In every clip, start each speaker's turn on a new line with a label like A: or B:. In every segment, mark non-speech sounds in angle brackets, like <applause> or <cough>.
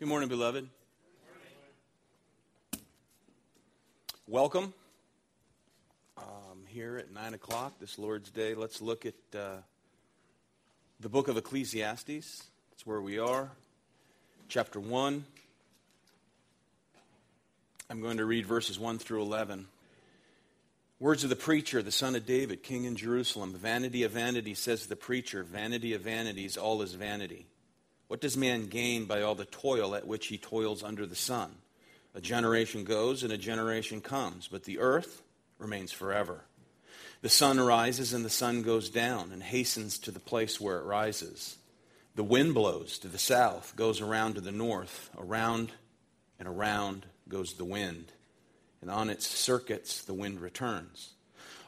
A: Good morning, beloved. Welcome. Um, here at 9 o'clock this Lord's Day, let's look at uh, the book of Ecclesiastes. That's where we are. Chapter 1. I'm going to read verses 1 through 11. Words of the preacher, the son of David, king in Jerusalem. Vanity of vanity, says the preacher. Vanity of vanities, all is vanity. What does man gain by all the toil at which he toils under the sun? A generation goes and a generation comes, but the earth remains forever. The sun rises and the sun goes down and hastens to the place where it rises. The wind blows to the south, goes around to the north, around and around goes the wind. And on its circuits the wind returns.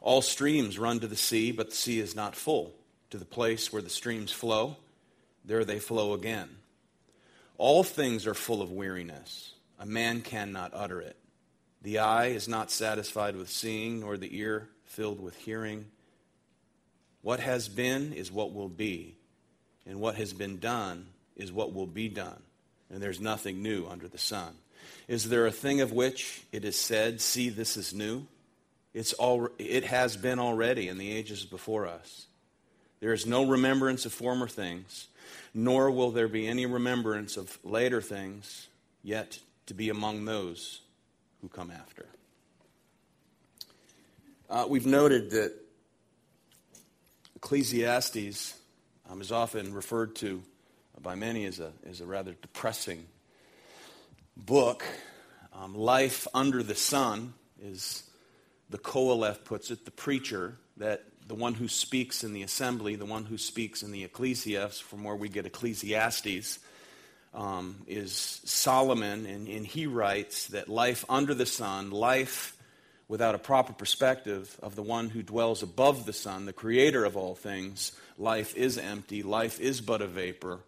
A: All streams run to the sea, but the sea is not full. To the place where the streams flow, there they flow again. All things are full of weariness. A man cannot utter it. The eye is not satisfied with seeing, nor the ear filled with hearing. What has been is what will be, and what has been done is what will be done, and there's nothing new under the sun. Is there a thing of which it is said, See, this is new? It's it has been already in the ages before us. There is no remembrance of former things nor will there be any remembrance of later things yet to be among those who come after. Uh, we've noted that Ecclesiastes um, is often referred to by many as a, as a rather depressing book. Um, Life under the sun is the Qoheleth puts it, the preacher that the one who speaks in the assembly, the one who speaks in the ekklesia, from where we get Ecclesiastes, um, is Solomon, and, and he writes that life under the sun, life without a proper perspective of the one who dwells above the sun, the creator of all things, life is empty, life is but a vapor,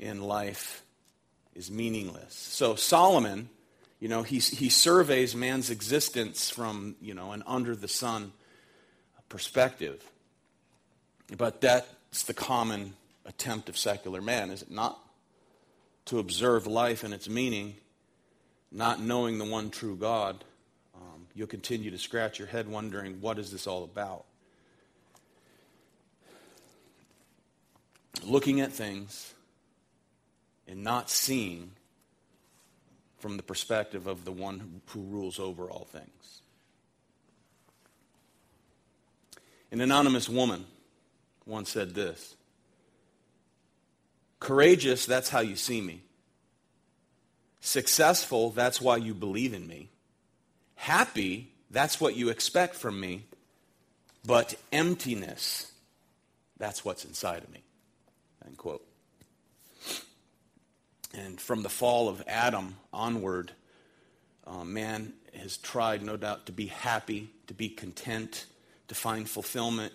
A: and life is meaningless. So Solomon, you know, he, he surveys man's existence from, you know, an under the sun perspective. But that's the common attempt of secular man, is it not? To observe life and its meaning, not knowing the one true God, um, you'll continue to scratch your head wondering, what is this all about? Looking at things and not seeing from the perspective of the one who rules over all things. An anonymous woman once said this Courageous, that's how you see me. Successful, that's why you believe in me. Happy, that's what you expect from me. But emptiness, that's what's inside of me. End quote. And from the fall of Adam onward, uh, man has tried, no doubt, to be happy, to be content, to find fulfillment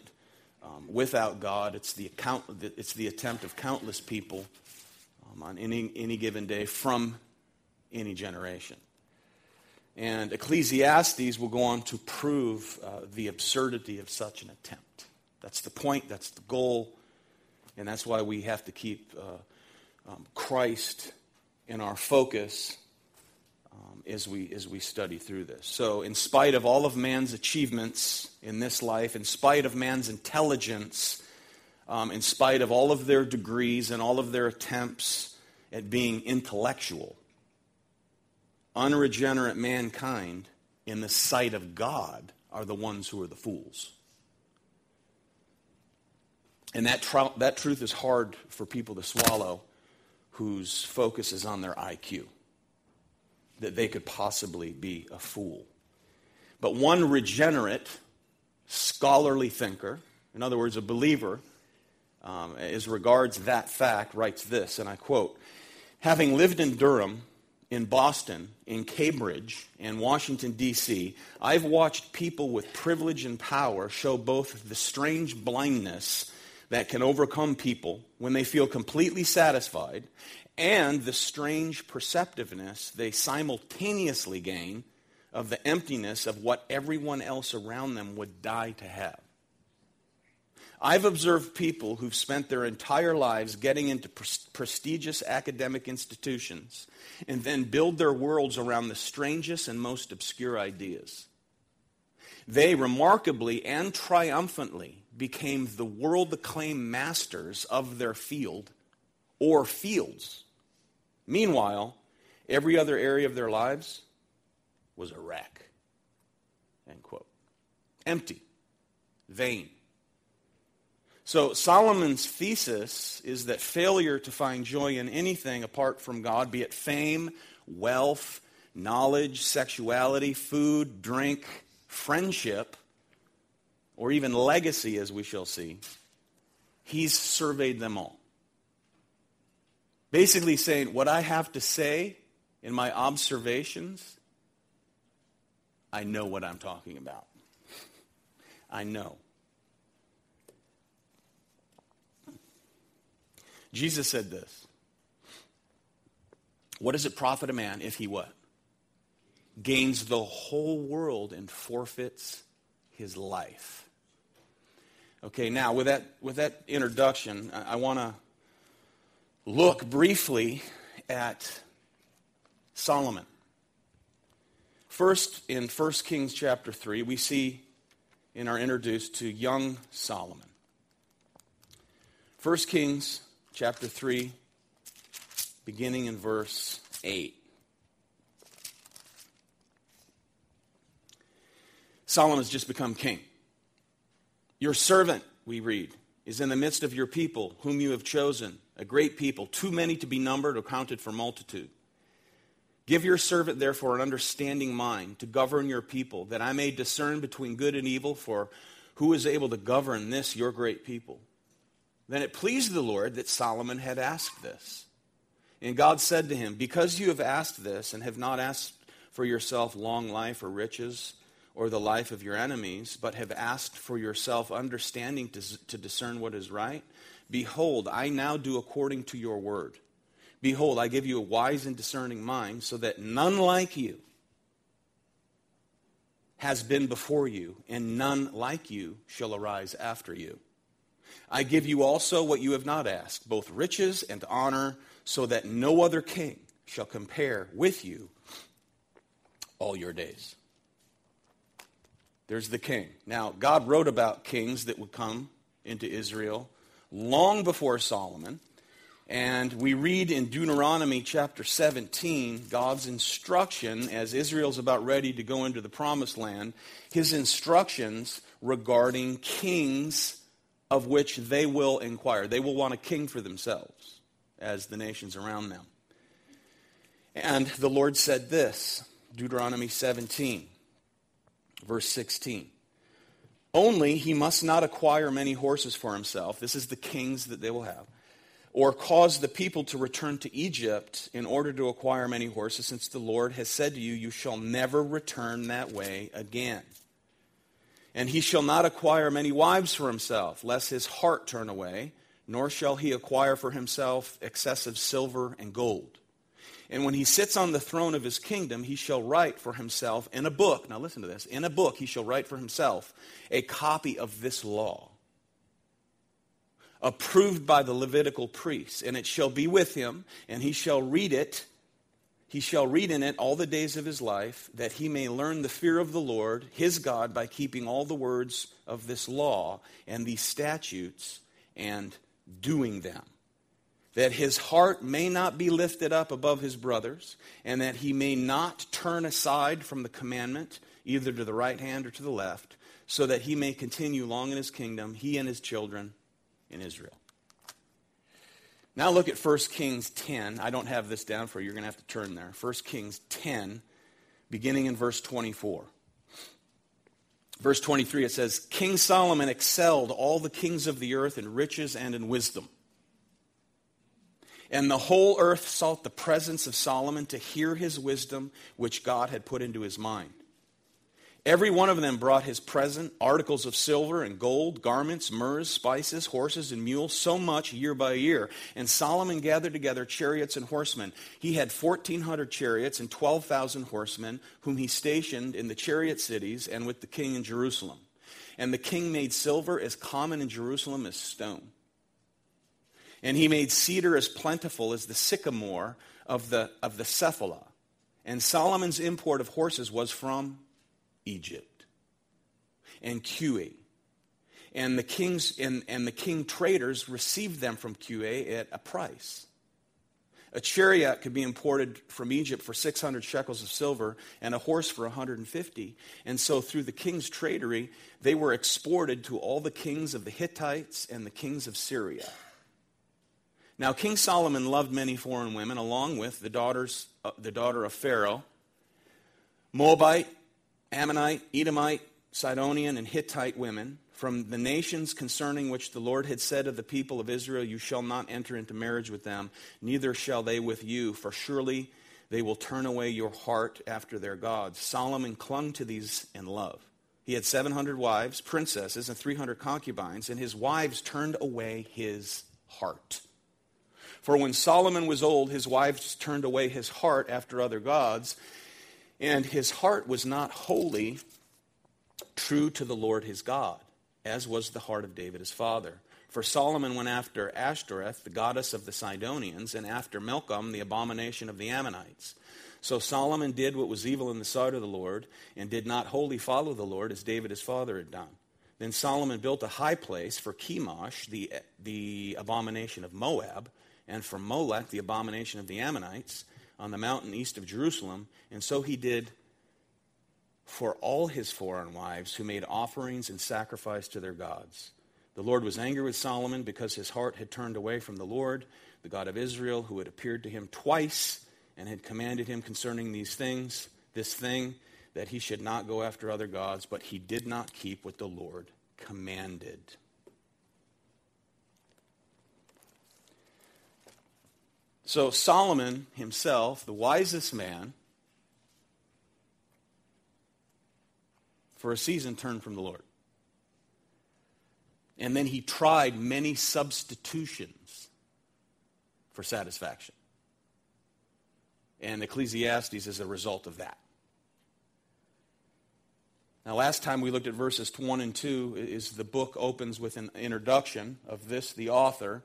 A: um, without God. It's the, account, it's the attempt of countless people um, on any, any given day from any generation. And Ecclesiastes will go on to prove uh, the absurdity of such an attempt. That's the point, that's the goal, and that's why we have to keep uh, um, Christ in our focus as we, as we study through this. So, in spite of all of man's achievements in this life, in spite of man's intelligence, um, in spite of all of their degrees and all of their attempts at being intellectual, unregenerate mankind, in the sight of God, are the ones who are the fools. And that, tr- that truth is hard for people to swallow whose focus is on their IQ that they could possibly be a fool. But one regenerate, scholarly thinker, in other words, a believer, um, as regards that fact, writes this, and I quote Having lived in Durham, in Boston, in Cambridge, and Washington, D.C., I've watched people with privilege and power show both the strange blindness that can overcome people when they feel completely satisfied and the strange perceptiveness they simultaneously gain of the emptiness of what everyone else around them would die to have. I've observed people who've spent their entire lives getting into prestigious academic institutions and then build their worlds around the strangest and most obscure ideas. They remarkably and triumphantly became the world acclaimed masters of their field or fields. Meanwhile, every other area of their lives was a wreck. End quote. Empty, vain. So Solomon's thesis is that failure to find joy in anything apart from God, be it fame, wealth, knowledge, sexuality, food, drink, friendship, or even legacy, as we shall see, he's surveyed them all. Basically saying, what I have to say in my observations, I know what I'm talking about. I know. Jesus said this. What does it profit a man if he what? Gains the whole world and forfeits his life. Okay, now with that, with that introduction, I, I want to look briefly at Solomon. First, in 1 Kings chapter 3, we see and are introduced to young Solomon. 1 Kings chapter 3, beginning in verse 8. Solomon has just become king. Your servant, we read, is in the midst of your people, whom you have chosen, a great people, too many to be numbered or counted for multitude. Give your servant, therefore, an understanding mind to govern your people, that I may discern between good and evil, for who is able to govern this, your great people? Then it pleased the Lord that Solomon had asked this. And God said to him, Because you have asked this and have not asked for yourself long life or riches or the life of your enemies, but have asked for yourself understanding to, to discern what is right, behold, I now do according to your word. Behold, I give you a wise and discerning mind, so that none like you has been before you, and none like you shall arise after you. I give you also what you have not asked, both riches and honor, so that no other king shall compare with you all your days. There's the king. Now, God wrote about kings that would come into Israel long before Solomon. And we read in Deuteronomy chapter 17 God's instruction as Israel's about ready to go into the promised land, his instructions regarding kings of which they will inquire. They will want a king for themselves as the nations around them. And the Lord said this Deuteronomy 17, verse 16. Only he must not acquire many horses for himself. This is the kings that they will have or cause the people to return to Egypt in order to acquire many horses, since the Lord has said to you, You shall never return that way again. And he shall not acquire many wives for himself, lest his heart turn away, nor shall he acquire for himself excessive silver and gold. And when he sits on the throne of his kingdom, he shall write for himself in a book. Now listen to this. In a book, he shall write for himself a copy of this law approved by the Levitical priests, and it shall be with him, and he shall read it. He shall read in it all the days of his life, that he may learn the fear of the Lord, his God, by keeping all the words of this law and these statutes and doing them. That his heart may not be lifted up above his brothers, and that he may not turn aside from the commandment, either to the right hand or to the left, so that he may continue long in his kingdom, he and his children in Israel. Now look at 1 Kings 10. I don't have this down for you. You're going to have to turn there. 1 Kings 10, beginning in verse 24. Verse 23, it says, King Solomon excelled all the kings of the earth in riches and in wisdom. And the whole earth sought the presence of Solomon to hear his wisdom, which God had put into his mind. Every one of them brought his present, articles of silver and gold, garments, myrrhs, spices, horses, and mules, so much year by year. And Solomon gathered together chariots and horsemen. He had 1,400 chariots and 12,000 horsemen, whom he stationed in the chariot cities and with the king in Jerusalem. And the king made silver as common in Jerusalem as stone. And he made cedar as plentiful as the sycamore of the, of the Shephelah. And Solomon's import of horses was from Egypt and Kue. And the kings and, and the king traders received them from Kue at a price. A chariot could be imported from Egypt for 600 shekels of silver and a horse for 150. And so, through the king's tradery, they were exported to all the kings of the Hittites and the kings of Syria. Now, King Solomon loved many foreign women, along with the, daughters, uh, the daughter of Pharaoh, Moabite, Ammonite, Edomite, Sidonian, and Hittite women from the nations concerning which the Lord had said of the people of Israel, You shall not enter into marriage with them, neither shall they with you, for surely they will turn away your heart after their gods. Solomon clung to these in love. He had 700 wives, princesses, and 300 concubines, and his wives turned away his heart. For when Solomon was old, his wives turned away his heart after other gods, and his heart was not wholly true to the Lord his God as was the heart of David his father. For Solomon went after Ashtoreth, the goddess of the Sidonians, and after Milcom, the abomination of the Ammonites. So Solomon did what was evil in the sight of the Lord, and did not wholly follow the Lord as David his father had done. Then Solomon built a high place for Chemosh, the, the abomination of Moab, and for Molech, the abomination of the Ammonites, on the mountain east of Jerusalem. And so he did for all his foreign wives who made offerings and sacrifice to their gods. The Lord was angry with Solomon because his heart had turned away from the Lord, the God of Israel, who had appeared to him twice and had commanded him concerning these things, this thing, that he should not go after other gods, but he did not keep what the Lord commanded. So Solomon himself, the wisest man, for a season turned from the Lord. And then he tried many substitutions for satisfaction. And Ecclesiastes is a result of that. Now, last time we looked at verses 1 and 2, is the book opens with an introduction of this, the author,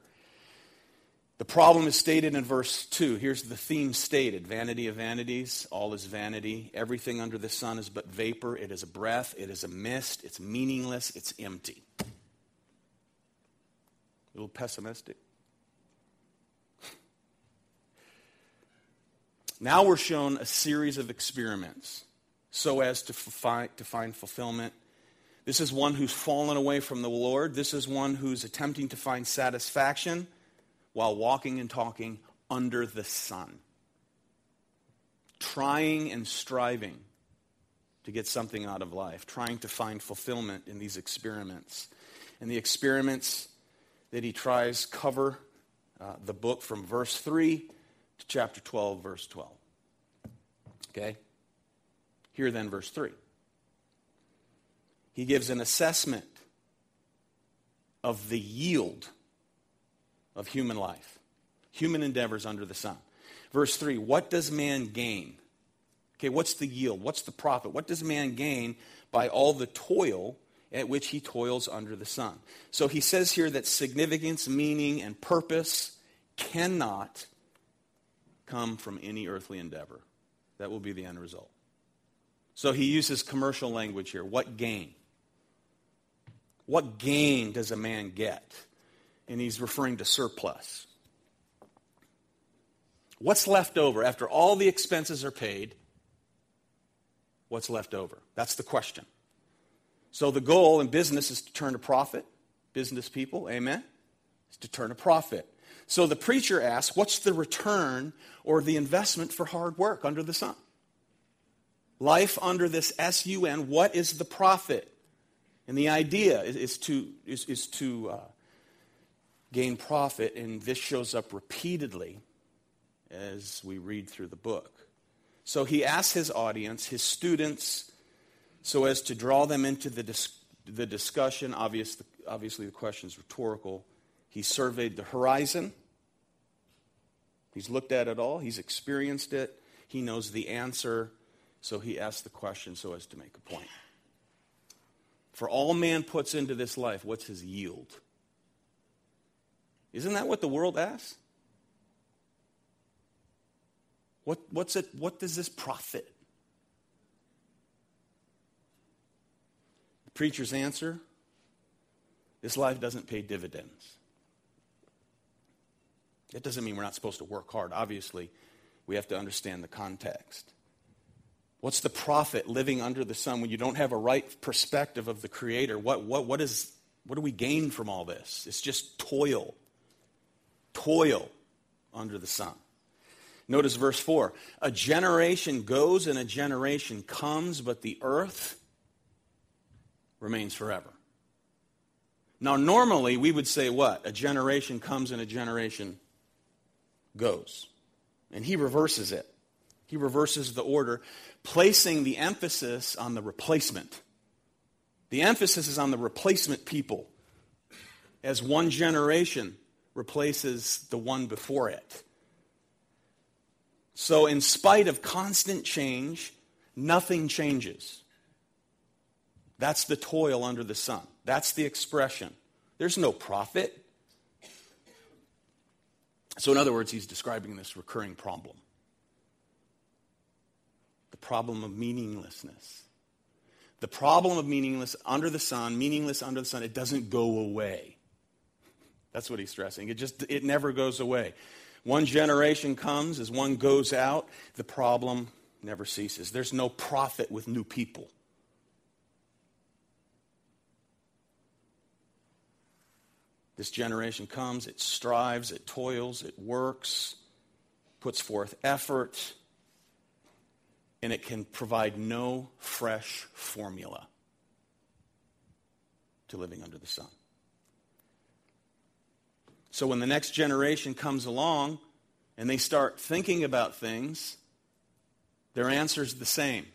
A: the problem is stated in verse 2. Here's the theme stated Vanity of vanities, all is vanity. Everything under the sun is but vapor. It is a breath, it is a mist, it's meaningless, it's empty. A little pessimistic. Now we're shown a series of experiments so as to, to find fulfillment. This is one who's fallen away from the Lord. This is one who's attempting to find satisfaction while walking and talking under the sun, trying and striving to get something out of life, trying to find fulfillment in these experiments. And the experiments that he tries cover uh, the book from verse 3 to chapter 12, verse 12. Okay? Here then, verse 3. He gives an assessment of the yield of human life, human endeavors under the sun. Verse 3 What does man gain? Okay, what's the yield? What's the profit? What does man gain by all the toil at which he toils under the sun? So he says here that significance, meaning, and purpose cannot come from any earthly endeavor. That will be the end result. So he uses commercial language here. What gain? What gain does a man get? And he's referring to surplus. What's left over after all the expenses are paid? What's left over? That's the question. So the goal in business is to turn a profit. Business people, amen? Is to turn a profit. So the preacher asks, what's the return or the investment for hard work under the sun? Life under this S-U-N, what is the profit? And the idea is, is to, is, is to uh, gain profit, and this shows up repeatedly as we read through the book. So he asks his audience, his students, so as to draw them into the, dis- the discussion. Obvious, obviously, the question is rhetorical. He surveyed the horizon. He's looked at it all. He's experienced it. He knows the answer. So he asks the question so as to make a point. For all man puts into this life, what's his yield? Isn't that what the world asks? What, what's it, what does this profit? The preacher's answer this life doesn't pay dividends. That doesn't mean we're not supposed to work hard. Obviously, we have to understand the context. What's the profit living under the sun when you don't have a right perspective of the Creator? What, what, what, is, what do we gain from all this? It's just toil. Toil under the sun. Notice verse 4 A generation goes and a generation comes, but the earth remains forever. Now, normally we would say what? A generation comes and a generation goes. And he reverses it. He reverses the order, placing the emphasis on the replacement. The emphasis is on the replacement people, as one generation replaces the one before it. So, in spite of constant change, nothing changes. That's the toil under the sun. That's the expression. There's no profit. So, in other words, he's describing this recurring problem the problem of meaninglessness. The problem of meaningless under the sun, meaningless under the sun, it doesn't go away. That's what he's stressing. It just it never goes away. One generation comes as one goes out, the problem never ceases. There's no profit with new people. This generation comes, it strives, it toils, it works, puts forth effort, and it can provide no fresh formula to living under the sun. So when the next generation comes along and they start thinking about things, their answer is the same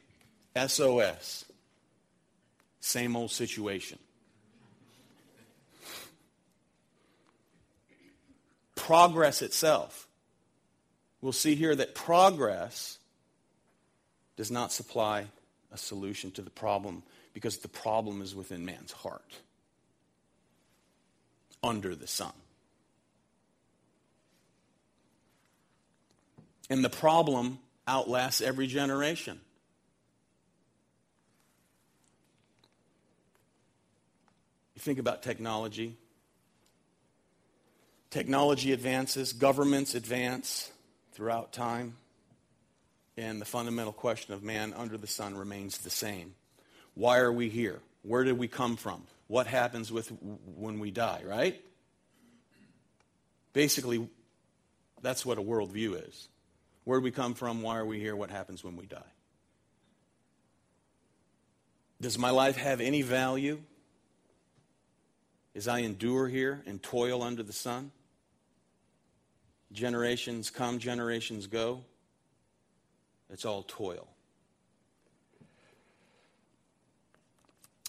A: SOS. Same old situation. progress itself. We'll see here that progress does not supply a solution to the problem because the problem is within man's heart, under the sun. And the problem outlasts every generation. You think about technology, Technology advances, governments advance throughout time, and the fundamental question of man under the sun remains the same. Why are we here? Where did we come from? What happens with when we die, right? Basically, that's what a worldview is. Where do we come from? Why are we here? What happens when we die? Does my life have any value as I endure here and toil under the sun? Generations come, generations go. It's all toil.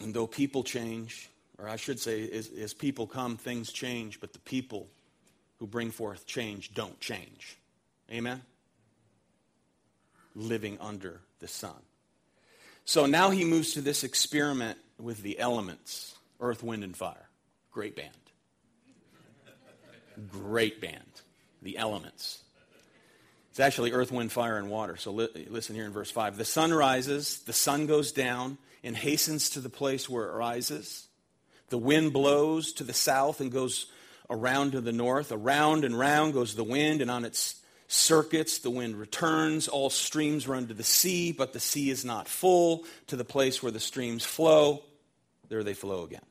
A: And though people change, or I should say, as, as, people come, things change, but the people who bring forth change don't change. Amen? Living under the sun. So now he moves to this experiment with the elements earth, wind, and fire. Great band. Great band the elements. It's actually earth, wind, fire, and water. So li- listen here in verse 5. The sun rises, the sun goes down, and hastens to the place where it rises. The wind blows to the south and goes around to the north. Around and round goes the wind, and on its circuits the wind returns. All streams run to the sea, but the sea is not full. To the place where the streams flow, there they flow again.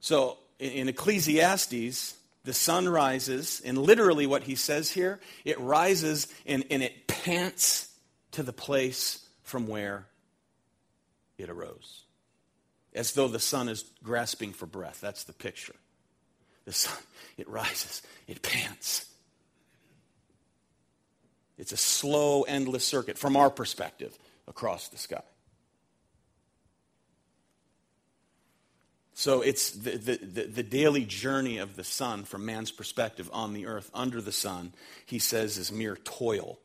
A: So in Ecclesiastes, the sun rises, and literally what he says here, it rises and, and it pants to the place from where it arose. As though the sun is grasping for breath. That's the picture. The sun, it rises, it pants. It's a slow, endless circuit from our perspective across the sky. So it's the, the, the, the, daily journey of the sun from man's perspective on the earth under the sun, he says, is mere toil.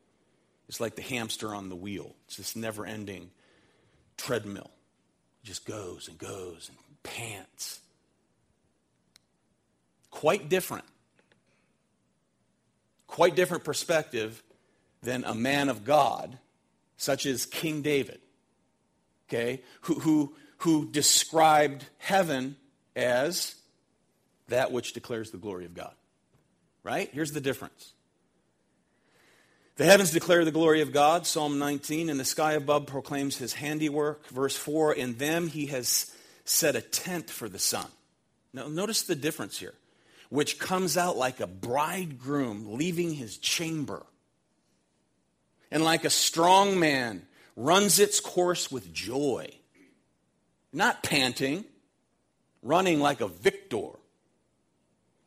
A: It's like the hamster on the wheel. It's this never ending treadmill. It just goes and goes and pants. Quite different. Quite different perspective than a man of God, such as King David, okay, who, who, who described heaven as that which declares the glory of God. Right? Here's the difference. The heavens declare the glory of God, Psalm 19, and the sky above proclaims his handiwork. Verse 4 In them he has set a tent for the sun. Now, notice the difference here, which comes out like a bridegroom leaving his chamber, and like a strong man runs its course with joy, not panting, running like a victor.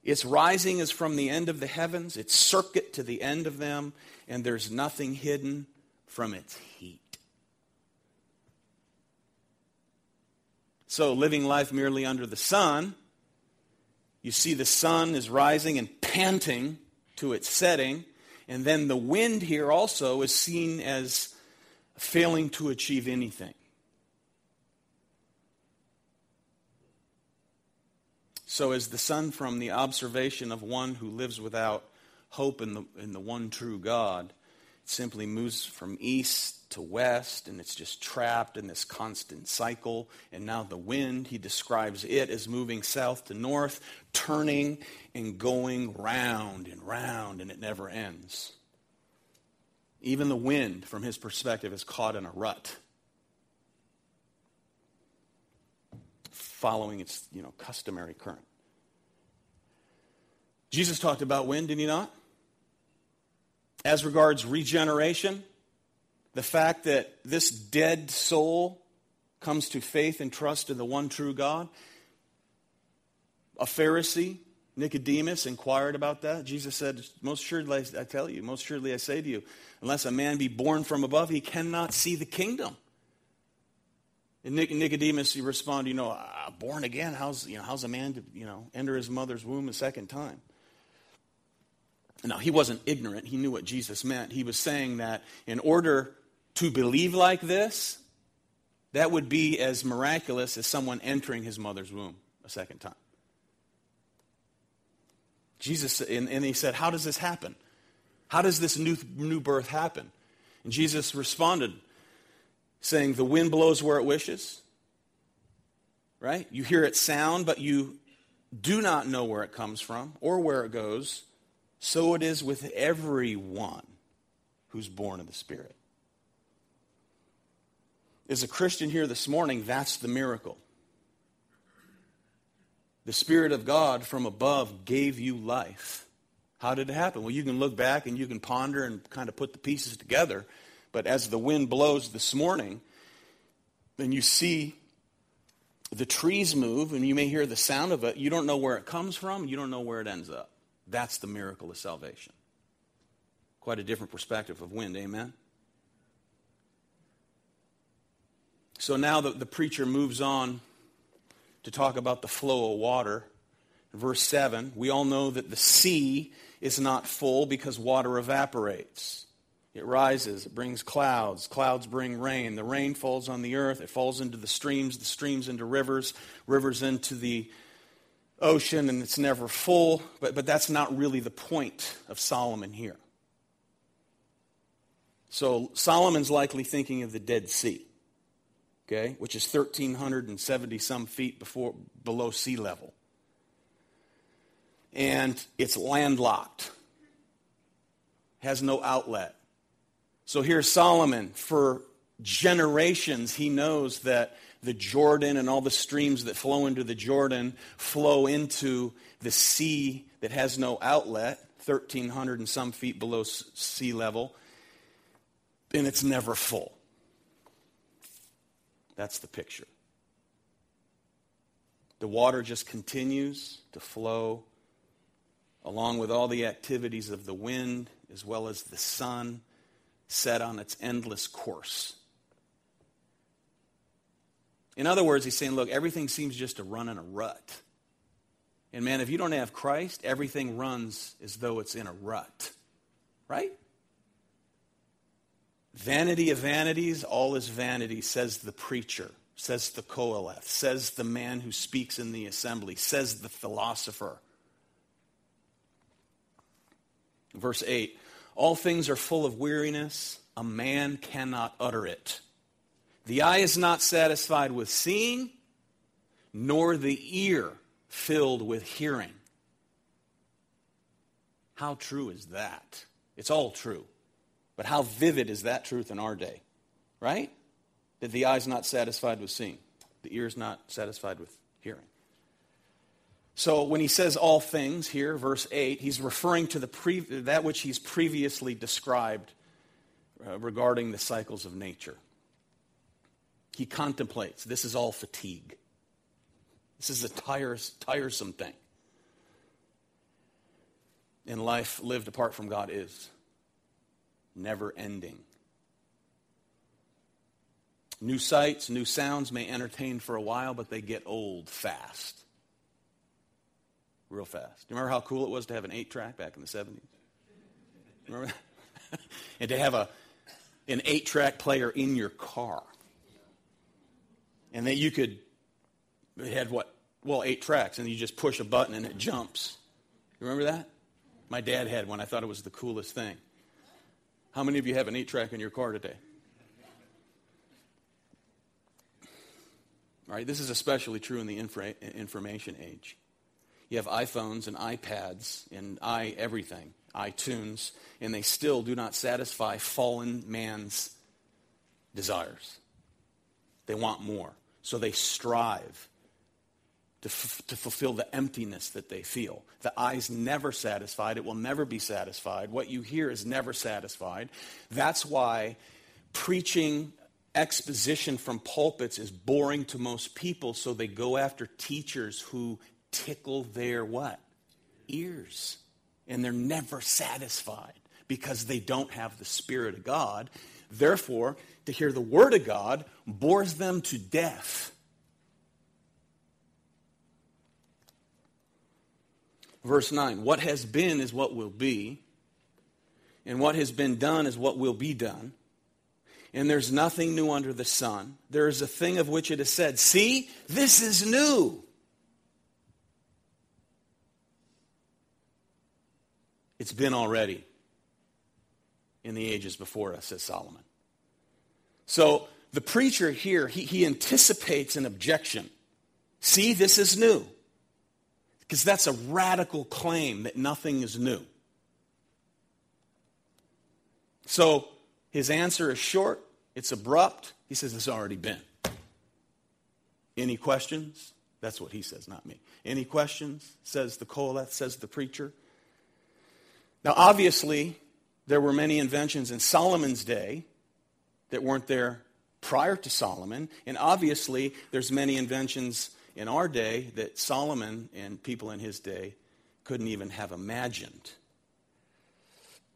A: Its rising is from the end of the heavens, its circuit to the end of them, and there's nothing hidden from its heat. So, living life merely under the sun, you see the sun is rising and panting to its setting, and then the wind here also is seen as failing to achieve anything. So, as the sun, from the observation of one who lives without hope in the, in the one true God, it simply moves from east to west, and it's just trapped in this constant cycle. And now the wind, he describes it as moving south to north, turning and going round and round, and it never ends. Even the wind, from his perspective, is caught in a rut. following its you know, customary current. Jesus talked about wind, did he not? As regards regeneration, the fact that this dead soul comes to faith and trust in the one true God. A Pharisee, Nicodemus, inquired about that. Jesus said, Most surely I tell you, most surely I say to you, unless a man be born from above, he cannot see the kingdom. And Nicodemus, he responded, you know, born again, how's, you know, how's a man to, you know, enter his mother's womb a second time? Now, he wasn't ignorant. He knew what Jesus meant. He was saying that in order to believe like this, that would be as miraculous as someone entering his mother's womb a second time. Jesus, and, and he said, How does this happen? How does this new, new birth happen? And Jesus responded, saying, The wind blows where it wishes, right? You hear its sound, but you do not know where it comes from or where it goes. So it is with everyone who's born of the Spirit. As a Christian here this morning, that's the miracle. The Spirit of God from above gave you life. How did it happen? Well, you can look back and you can ponder and kind of put the pieces together. But as the wind blows this morning, then you see the trees move and you may hear the sound of it. You don't know where it comes from, you don't know where it ends up. That's the miracle of salvation. Quite a different perspective of wind, amen? So now the, the preacher moves on to talk about the flow of water. Verse 7 we all know that the sea is not full because water evaporates. It rises, it brings clouds. Clouds bring rain. The rain falls on the earth, it falls into the streams, the streams into rivers, rivers into the ocean and it's never full, but, but that's not really the point of Solomon here. So Solomon's likely thinking of the Dead Sea, okay, which is 1,370 some feet before, below sea level. And it's landlocked, has no outlet. So here's Solomon. For generations, he knows that the Jordan and all the streams that flow into the Jordan flow into the sea that has no outlet, 1,300 and some feet below sea level, and it's never full. That's the picture. The water just continues to flow along with all the activities of the wind as well as the sun set on its endless course. In other words, he's saying, look, everything seems just to run in a rut. And man, if you don't have Christ, everything runs as though it's in a rut. Right? Vanity of vanities, all is vanity, says the preacher. says the Qoheleth, says the man who speaks in the assembly, says the philosopher. Verse 8 All things are full of weariness, a man cannot utter it. The eye is not satisfied with seeing, nor the ear filled with hearing. How true is that? It's all true. But how vivid is that truth in our day? Right? That the eye's not satisfied with seeing, the ear's not satisfied with hearing. So when he says all things here, verse 8, he's referring to the pre- that which he's previously described uh, regarding the cycles of nature. He contemplates this is all fatigue. This is a tires, tiresome thing in life lived apart from God is never ending. New sights, new sounds may entertain for a while, but they get old fast. Real fast. Do you remember how cool it was to have an eight track back in the 70s? Remember that? <laughs> and to have a, an eight track player in your car. And that you could, it had what? Well, eight tracks, and you just push a button and it jumps. You remember that? My dad had one. I thought it was the coolest thing. How many of you have an eight track in your car today? All right, this is especially true in the infra- information age. You have iPhones and iPads and i everything, iTunes, and they still do not satisfy fallen man's desires. They want more. So they strive to, f- to fulfill the emptiness that they feel. The eye's never satisfied. It will never be satisfied. What you hear is never satisfied. That's why preaching exposition from pulpits is boring to most people, so they go after teachers who tickle their what? Ears. And they're never satisfied because they don't have the Spirit of God. Therefore, to hear the Word of God bores them to death. Verse 9 What has been is what will be, and what has been done is what will be done. And there's nothing new under the sun. There is a thing of which it is said, See, this is new. It's been already in the ages before us, says Solomon. So the preacher here, he, he anticipates an objection. See, this is new. Because that's a radical claim that nothing is new. So his answer is short, it's abrupt. He says, It's already been. Any questions? That's what he says, not me. Any questions? Says the Qoheleth, says the preacher. Now, obviously, there were many inventions in Solomon's day that weren't there prior to Solomon, and obviously, there's many inventions in our day that Solomon and people in his day couldn't even have imagined.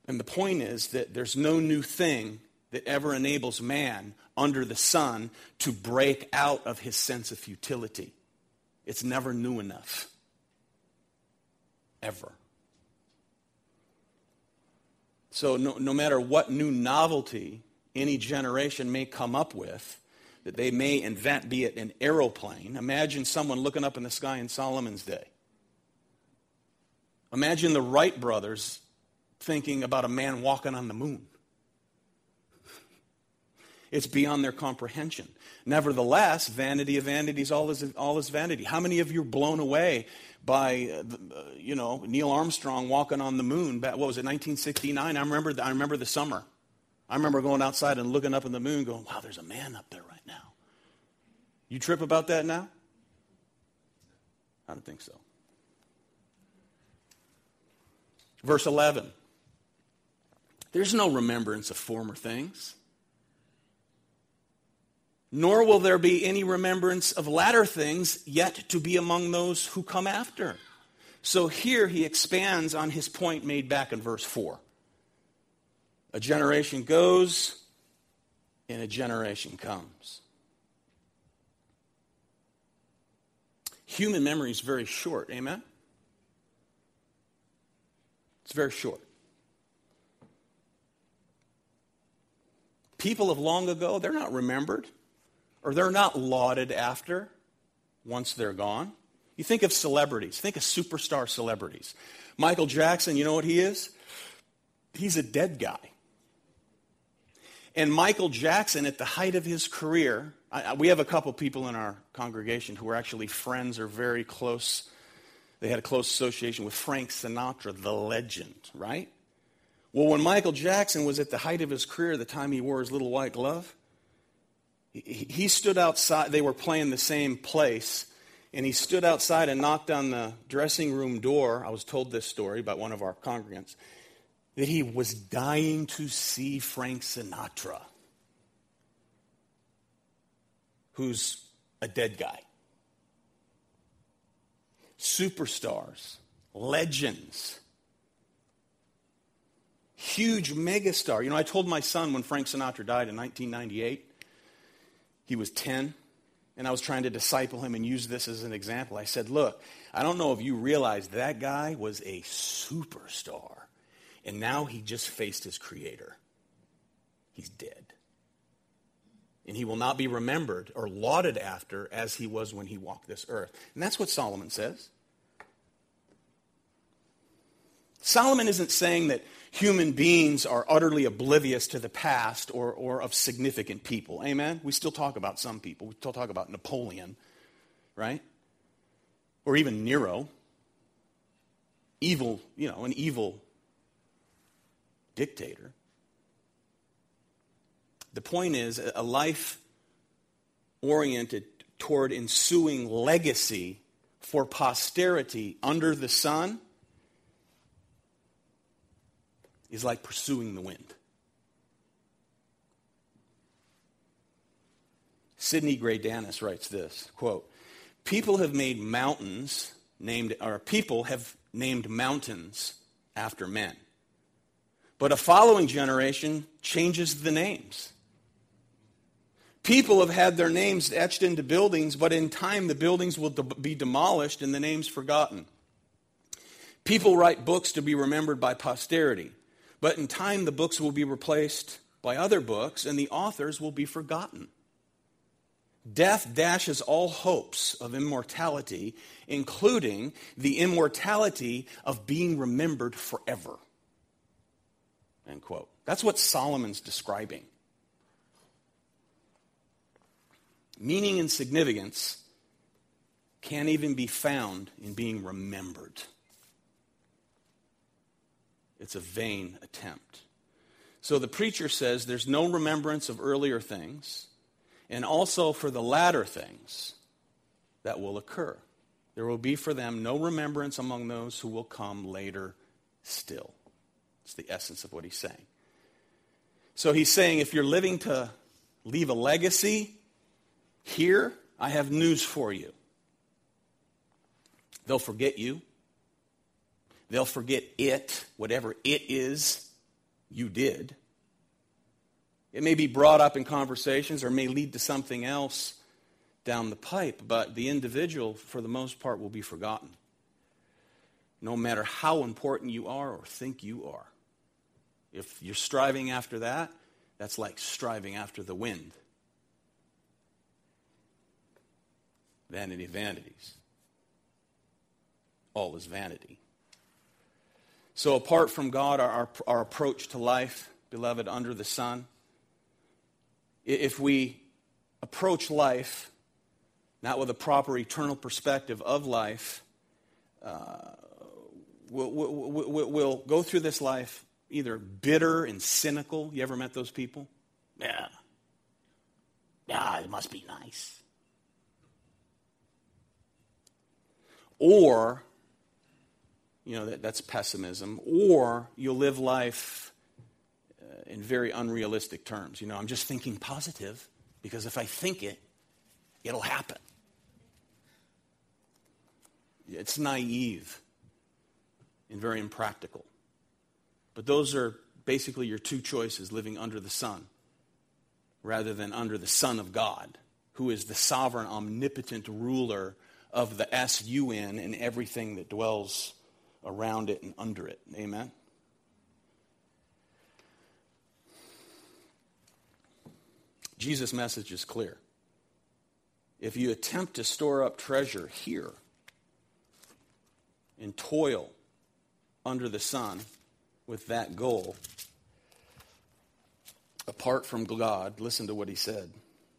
A: And the point is that there's no new thing that ever enables man under the sun to break out of his sense of futility. It's never new enough. Ever. So, no, no matter what new novelty any generation may come up with, that they may invent, be it an aeroplane. Imagine someone looking up in the sky in Solomon's day. Imagine the Wright brothers thinking about a man walking on the moon. <laughs> It's beyond their comprehension. Nevertheless, vanity of vanities, all is, all is vanity. How many of you are blown away by, uh, uh you know, Neil Armstrong walking on the moon? What was it, 1969? I remember, the, I remember the summer. I remember going outside and looking up in the moon going, wow, there's a man up there. You trip about that now? I don't think so. Verse 11 There's no remembrance of former things, nor will there be any remembrance of latter things yet to be among those who come after. So here he expands on his point made back in verse 4. A generation goes and a generation comes. Human memory is very short, amen? It's very short. People of long ago, they're not remembered. or they're not lauded after once they're gone. You think of celebrities, think of superstar celebrities. Michael Jackson, you know what he is? He's a dead guy. And Michael Jackson, at the height of his career, I, we have a couple people in our congregation who are actually friends or very close. They had a close association with Frank Sinatra, the legend, right? Well, when Michael Jackson was at the height of his career, the time he wore his little white glove, he, he stood outside. They were playing the same place, and he stood outside and knocked on the dressing room door. I was told this story by one of our congregants that he was dying to see Frank Sinatra, who's a dead guy. Superstars, legends, huge megastar. You know, I told my son when Frank Sinatra died in 1998, he was 10, and I was trying to disciple him and use this as an example. I said, Look, I don't know if you realize that guy was a superstar. And now he just faced his creator. He's dead. And he will not be remembered or lauded after as he was when he walked this earth. And that's what Solomon says. Solomon isn't saying that human beings are utterly oblivious to the past or, or of significant people. Amen? We still talk about some people. We still talk about Napoleon, right? Or even Nero. Evil, you know, an evil dictator. The point is, a life oriented toward ensuing legacy for posterity under the sun is like pursuing the wind. Sidney Greidanus writes this quote, People have made mountains named, or people have named mountains after men. But a following generation changes the names. People have had their names etched into buildings, but in time the buildings will be demolished and the names forgotten. People write books to be remembered by posterity, but in time the books will be replaced by other books and the authors will be forgotten. Death dashes all hopes of immortality, including the immortality of being remembered forever. End quote. That's what Solomon's describing. Meaning and significance can't even be found in being remembered. It's a vain attempt. So the preacher says there's no remembrance of earlier things, and also for the latter things that will occur. There will be for them no remembrance among those who will come later still. It's the essence of what he's saying. So he's saying if you're living to leave a legacy here, I have news for you. They'll forget you. They'll forget it, whatever it is you did. It may be brought up in conversations or may lead to something else down the pipe, but the individual, for the most part, will be forgotten. No matter how important you are or think you are. If you're striving after that, that's like striving after the wind. Vanity vanities. All is vanity. So, apart from God, our, our approach to life, beloved, under the sun, if we approach life not with a proper eternal perspective of life, uh, we'll, we'll, we'll, go through this life either bitter and cynical. You ever met those people? Yeah. Yeah, it must be nice. Or, you know, that, that's pessimism. Or you'll live life uh, in very unrealistic terms. You know, I'm just thinking positive because if I think it, it'll happen. It's naive and very impractical. But those are basically your two choices living under the sun rather than under the Son of God, who is the sovereign, omnipotent ruler of the S-U-N and everything that dwells around it and under it. Amen? Jesus' message is clear. if you attempt to store up treasure here and toil under the sun with that goal, apart from God, listen to what he said.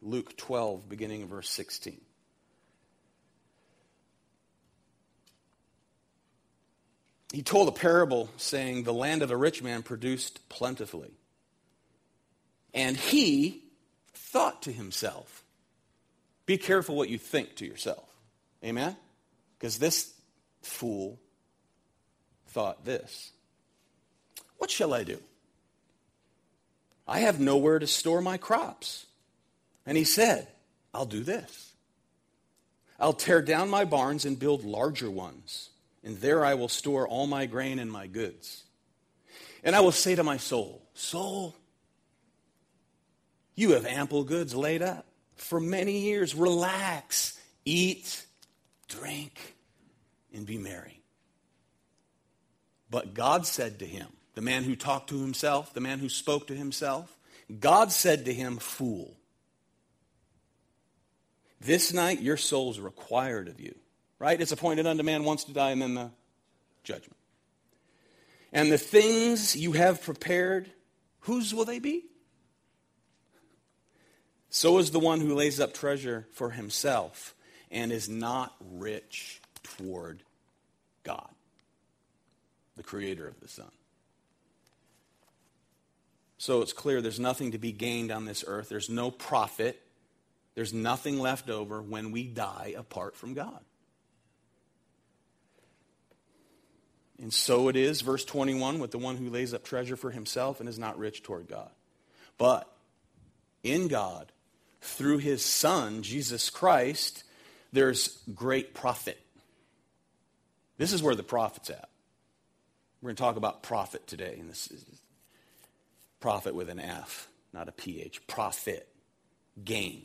A: Luke 12, beginning of verse 16. He told a parable saying, The land of a rich man produced plentifully. And he thought to himself, Be careful what you think to yourself. Amen? Because this fool thought this What shall I do? I have nowhere to store my crops. And he said, I'll do this. I'll tear down my barns and build larger ones, and there I will store all my grain and my goods. And I will say to my soul, Soul, you have ample goods laid up for many years. Relax, eat, drink, and be merry. But God said to him, the man who talked to himself, the man who spoke to himself, God said to him, Fool, this night your soul is required of you. Right? It's appointed unto man once to die and then the judgment. And the things you have prepared, whose will they be? So is the one who lays up treasure for himself and is not rich toward God, the creator of the sun. So it's clear there's nothing to be gained on this earth. There's no profit. There's nothing left over when we die apart from God. And so it is, verse 21, with the one who lays up treasure for himself and is not rich toward God. But in God, through his Son, Jesus Christ, there's great profit. This is where the profit's at. We're going to talk about profit today, and this is profit with an F, not a PH. Profit, gain.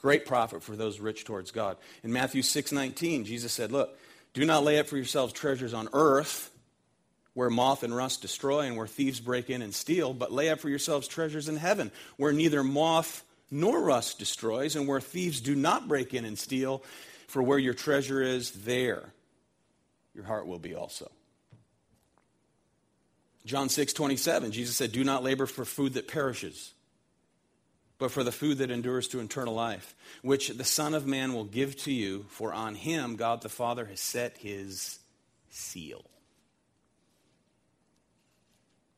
A: Great profit for those rich towards God. In Matthew 6 19, Jesus said, Look, do not lay up for yourselves treasures on earth where moth and rust destroy and where thieves break in and steal, but lay up for yourselves treasures in heaven, where neither moth nor rust destroys, and where thieves do not break in and steal. For where your treasure is, there your heart will be also. John 6, 27, Jesus said, Do not labor for food that perishes, but for the food that endures to eternal life, which the Son of Man will give to you, for on him God the Father has set his seal.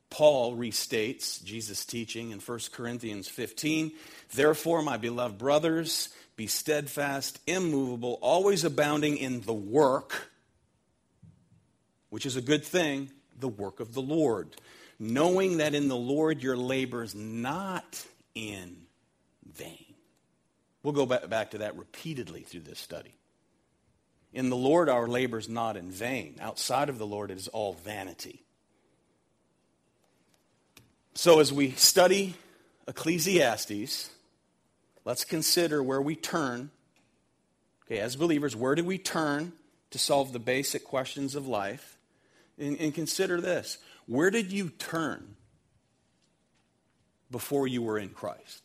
A: Paul restates Jesus' teaching in 1 Corinthians 15. Therefore, my beloved brothers, be steadfast, immovable, always abounding in the work, which is a good thing, the work of the Lord, knowing that in the Lord your labor is not in vain. We'll go back to that repeatedly through this study. In the Lord, our labor is not in vain. Outside of the Lord, it is all vanity. So, as we study Ecclesiastes, let's consider where we turn. Okay, as believers, where do we turn to solve the basic questions of life? And, and consider this where did you turn before you were in Christ?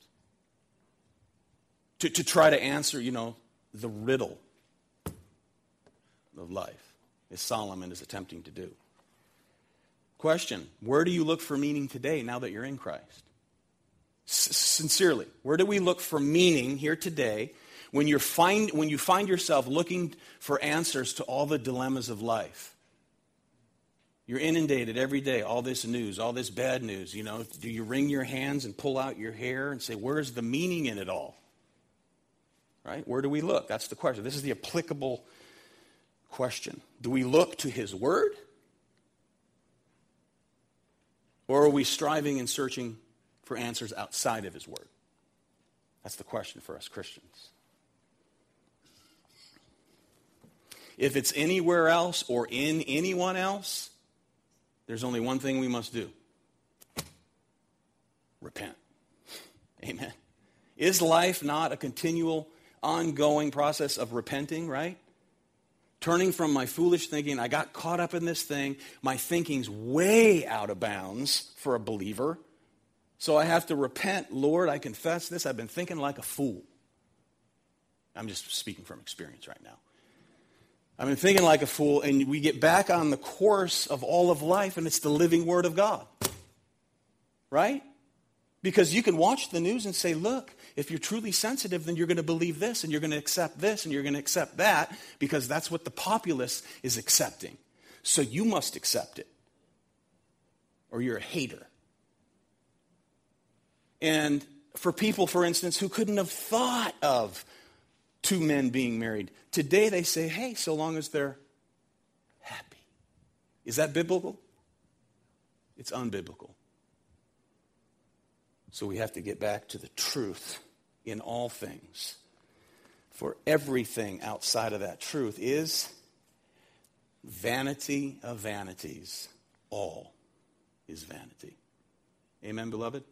A: To, to try to answer, you know, the riddle of life, as Solomon is attempting to do. Question Where do you look for meaning today now that you're in Christ? Sincerely, where do we look for meaning here today when, you find, when you find yourself looking for answers to all the dilemmas of life? You're inundated every day, all this news, all this bad news. You know, do you wring your hands and pull out your hair and say, Where's the meaning in it all? Right? Where do we look? That's the question. This is the applicable question. Do we look to His Word? Or are we striving and searching for answers outside of His Word? That's the question for us Christians. If it's anywhere else or in anyone else, there's only one thing we must do repent. Amen. Is life not a continual, ongoing process of repenting, right? turning from my foolish thinking. I got caught up in this thing. My thinking's way out of bounds for a believer. So I have to repent. Lord, I confess this. I've been thinking like a fool. I'm just speaking from experience right now. I've been thinking like a fool, and we get back on the course of all of life, and it's the living Word of God. Right? Because you can watch the news and say, look, if you're truly sensitive, then you're going to believe this, and you're going to accept this, and you're going to accept that, because that's what the populace is accepting. So you must accept it, or you're a hater. And for people, for instance, who couldn't have thought of two men being married, today they say, hey, so long as they're happy. Is that biblical? It's unbiblical. So we have to get back to the truth in all things. For everything outside of that truth is vanity of vanities. All is vanity. Amen, beloved?